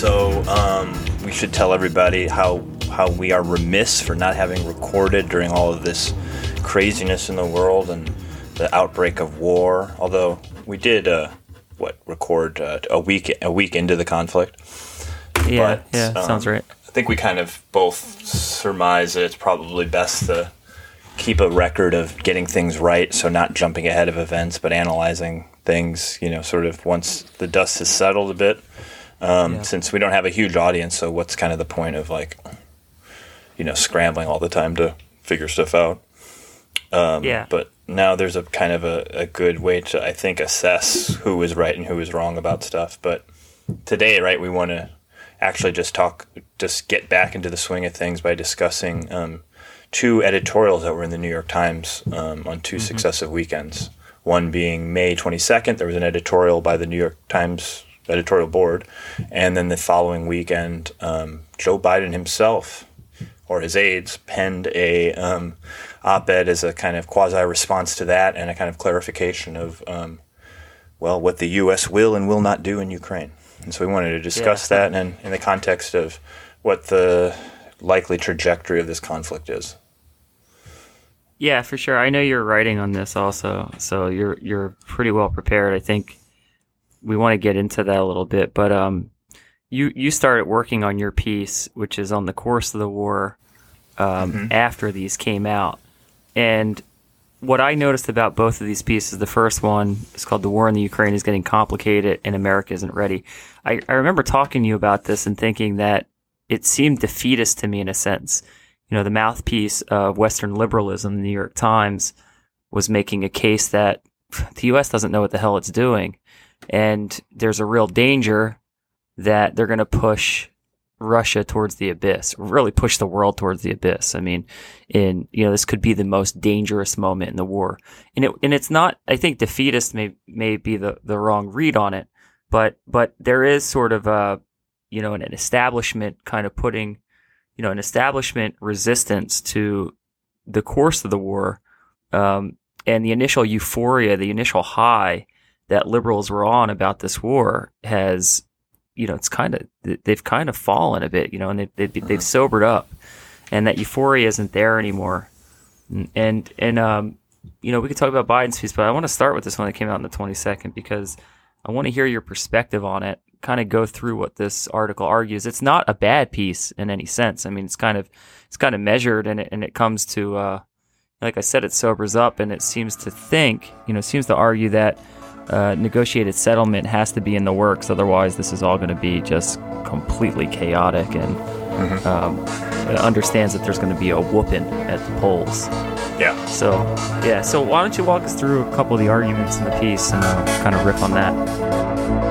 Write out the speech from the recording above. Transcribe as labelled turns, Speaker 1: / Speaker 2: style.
Speaker 1: So um, we should tell everybody how how we are remiss for not having recorded during all of this craziness in the world and the outbreak of war. Although we did, uh, what record uh, a week a week into the conflict.
Speaker 2: Yeah,
Speaker 1: But,
Speaker 2: yeah,
Speaker 1: um,
Speaker 2: sounds right.
Speaker 1: I think we kind of both surmise that it's probably best to keep a record of getting things right, so not jumping ahead of events, but analyzing things, you know, sort of once the dust has settled a bit. Um,
Speaker 2: Yeah.
Speaker 1: Since we don't have a huge audience, so what's kind of the point of like, you know, scrambling all the time to figure stuff out? Um,
Speaker 2: Yeah.
Speaker 1: But now there's a kind of a, a good way to, I think, assess who is right and who is wrong about stuff. But today, right, we want to actually just talk, just get back into the swing of things by discussing um, two editorials that were in the New York Times um, on 2 successive weekends. One being May 22nd, there was an editorial by the New York Times editorial board. And then the following weekend, um, Joe Biden himself or his aides penned a um, op-ed as a kind of quasi-response to that and a kind of clarification of, um, well, what the U.S. will and will not do in Ukraine. And so we wanted to discuss
Speaker 2: Yeah.
Speaker 1: that and in the context of what the likely trajectory of this conflict is.
Speaker 2: Yeah, for sure. I know you're writing on this also, so you're you're pretty well prepared. I think we want to get into that a little bit, but um, you you started working on your piece, which is on the course of the war um, after these came out, and what I noticed about both of these pieces, the first one is called "The War in the Ukraine is Getting Complicated and America Isn't Ready." I, I remember talking to you about this and thinking that it seemed defeatist to me in a sense you know, the mouthpiece of Western liberalism, the New York Times, was making a case that the U.S. doesn't know what the hell it's doing. And there's a real danger that they're going to push Russia towards the abyss, really push the world towards the abyss. I mean, in, you know, this could be the most dangerous moment in the war. And it, and it's not, I think defeatist may, may be the, the wrong read on it, but, but there is sort of a, you know, an establishment kind of putting, you know, an establishment resistance to the course of the war um, and the initial euphoria, the initial high that liberals were on about this war has, you know, it's kind of they've kind of fallen a bit, you know, and they've they've, they've sobered up, and that euphoria isn't there anymore, and and um, you know, we could talk about Biden's piece, but I want to start with this one that came out on the twenty second because I want to hear your perspective on it. Kind of go through what this article argues. It's not a bad piece in any sense. I mean, it's kind of it's kind of measured, and it and it comes to uh, like I said, it sobers up, and it seems to think, you know, seems to argue that uh, negotiated settlement has to be in the works. Otherwise, this is all going to be just completely chaotic, and um, it understands that there's going to be a whooping at the polls.
Speaker 1: Yeah.
Speaker 2: So, yeah. So, why don't you walk us through a couple of the arguments in the piece and uh, kind of riff on that?